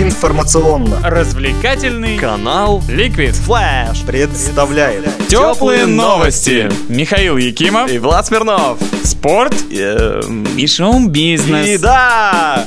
информационно-развлекательный канал Liquid Flash представляет Теплые новости. Михаил Якимов, и Влад Смирнов. спорт Эм, и шоу-бизнес. И да!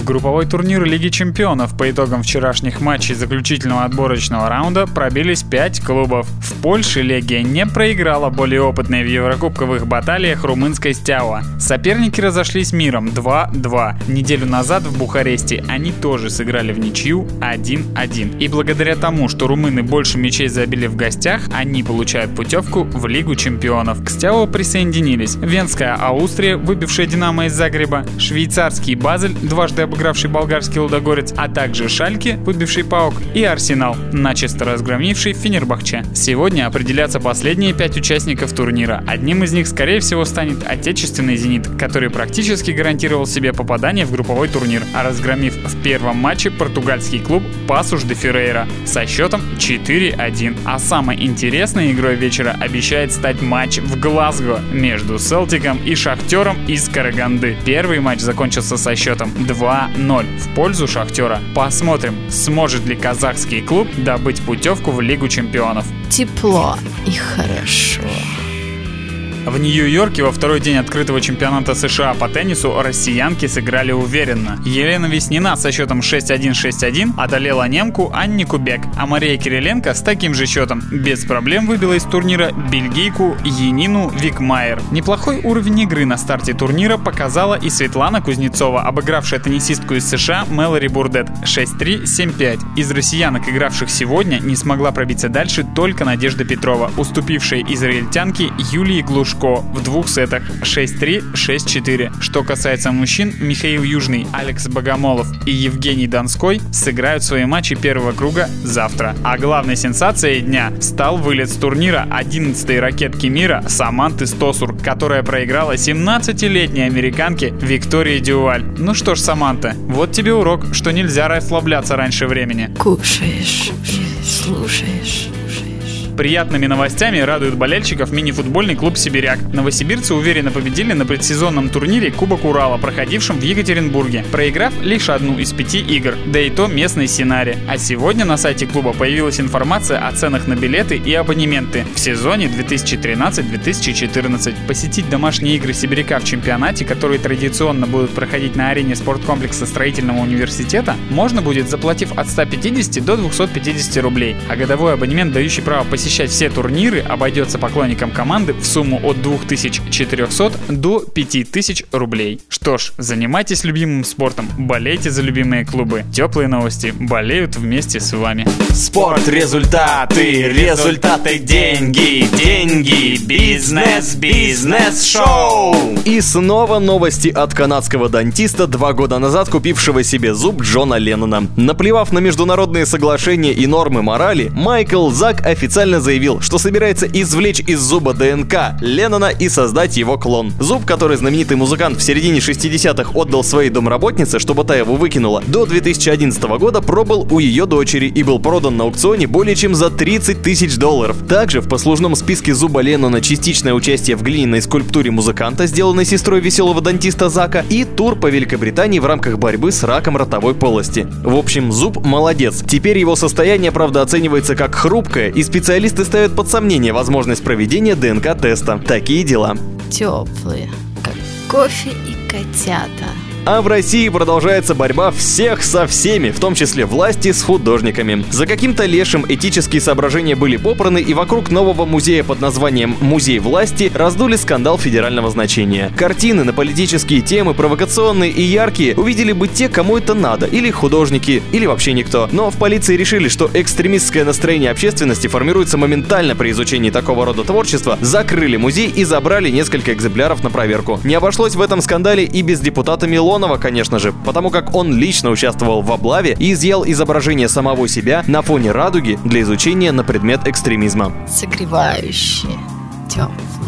В групповой турнир Лиги Чемпионов по итогам вчерашних матчей заключительного отборочного раунда пробились 5 клубов. В Польше Легия не проиграла более опытной в еврокубковых баталиях румынской Стяуа. Соперники разошлись миром 2-2. Неделю назад в Бухаресте они тоже сыграли в ничью 1-1. И благодаря тому, что румыны больше мячей забили в гостях, они получают путевку в Лигу Чемпионов. К Стяуа присоединились Венская Аустрия, выбившая Динамо из Загреба, швейцарский Базель, дважды обыгравший болгарский Лудогорец, а также Шальки, выбивший Паук, и Арсенал, начисто разгромивший Фенербахче. Сегодня определятся последние пять участников турнира. Одним из них, скорее всего, станет отечественный «Зенит», который практически гарантировал себе попадание в групповой турнир, а разгромив в первом матче португальский клуб Пасуш де Феррейра со счетом 4-1. А самой интересной игрой вечера обещает стать матч в Глазго между Селтиком и Шахтером из Караганды. Первый матч закончился со счетом 2-0 в пользу Шахтера. Посмотрим, сможет ли казахский клуб добыть путевку в Лигу Чемпионов. Тепло и хорошо. В Нью-Йорке во второй день открытого чемпионата США по теннису россиянки сыграли уверенно. Елена Веснина со счетом 6-1-6-1 одолела немку Анни Кубек, а Мария Кириленко с таким же счетом без проблем выбила из турнира бельгийку Енину Викмайер. Неплохой уровень игры на старте турнира показала и Светлана Кузнецова, обыгравшая теннисистку из США Мэлори Бурдет 6-3-7-5. Из россиянок, игравших сегодня, не смогла пробиться дальше только Надежда Петрова, уступившая израильтянке Юлии Глушко в двух сетах 6-3, 6-4. Что касается мужчин, Михаил Южный, Алекс Богомолов и Евгений Донской сыграют свои матчи первого круга завтра. А главной сенсацией дня стал вылет с турнира 11-й ракетки мира Саманты Стосур, которая проиграла 17-летней американке Виктории Дюваль. Ну что ж, Саманта, вот тебе урок, что нельзя расслабляться раньше времени. Кушаешь, слушаешь. Приятными новостями радует болельщиков мини-футбольный клуб «Сибиряк». Новосибирцы уверенно победили на предсезонном турнире Кубок Урала, проходившем в Екатеринбурге, проиграв лишь одну из пяти игр, да и то местный сценарий. А сегодня на сайте клуба появилась информация о ценах на билеты и абонементы в сезоне 2013-2014. Посетить домашние игры «Сибиряка» в чемпионате, которые традиционно будут проходить на арене спорткомплекса строительного университета, можно будет заплатив от 150 до 250 рублей, а годовой абонемент, дающий право посещать все турниры, обойдется поклонникам команды в сумму от 2400 до 5000 рублей. Что ж, занимайтесь любимым спортом, болейте за любимые клубы. Теплые новости болеют вместе с вами. Спорт, результаты, результаты, деньги, деньги, бизнес, бизнес, шоу. И снова новости от канадского дантиста, два года назад купившего себе зуб Джона Леннона. Наплевав на международные соглашения и нормы морали, Майкл Зак официально заявил, что собирается извлечь из зуба ДНК Леннона и создать его клон. Зуб, который знаменитый музыкант в середине 60-х отдал своей домработнице, чтобы та его выкинула, до 2011 года пробыл у ее дочери и был продан на аукционе более чем за 30 тысяч долларов. Также в послужном списке зуба Леннона частичное участие в глиняной скульптуре музыканта, сделанной сестрой веселого дантиста Зака, и тур по Великобритании в рамках борьбы с раком ротовой полости. В общем, зуб молодец. Теперь его состояние, правда, оценивается как хрупкое, и специалисты ставят под сомнение возможность проведения ДНК-теста. Такие дела. Теплые, как кофе и котята. А в России продолжается борьба всех со всеми, в том числе власти с художниками. За каким-то лешим этические соображения были попраны, и вокруг нового музея под названием «Музей власти» раздули скандал федерального значения. Картины на политические темы, провокационные и яркие, увидели бы те, кому это надо, или художники, или вообще никто. Но в полиции решили, что экстремистское настроение общественности формируется моментально при изучении такого рода творчества, закрыли музей и забрали несколько экземпляров на проверку. Не обошлось в этом скандале и без депутата Милонова, конечно же, потому как он лично участвовал в облаве и изъял изображение самого себя на фоне радуги для изучения на предмет экстремизма. Согревающие, теплые.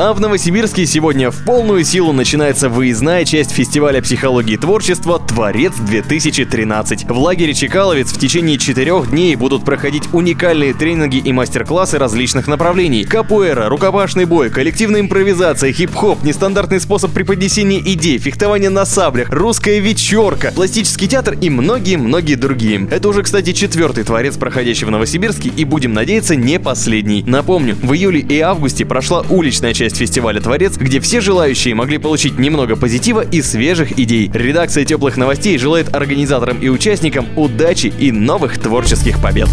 А в Новосибирске сегодня в полную силу начинается выездная часть фестиваля психологии и творчества «Творец-2013». В лагере Чекаловец в течение четырех дней будут проходить уникальные тренинги и мастер-классы различных направлений. Капуэра, рукопашный бой, коллективная импровизация, хип-хоп, нестандартный способ преподнесения идей, фехтование на саблях, русская вечерка, пластический театр и многие-многие другие. Это уже, кстати, четвертый творец, проходящий в Новосибирске, и будем надеяться, не последний. Напомню, в июле и августе прошла уличная часть фестиваля «Творец», где все желающие могли получить немного позитива и свежих идей. Редакция «Теплых новостей» желает организаторам и участникам удачи и новых творческих побед.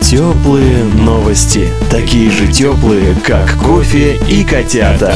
Теплые новости. Такие же теплые, как кофе и котята.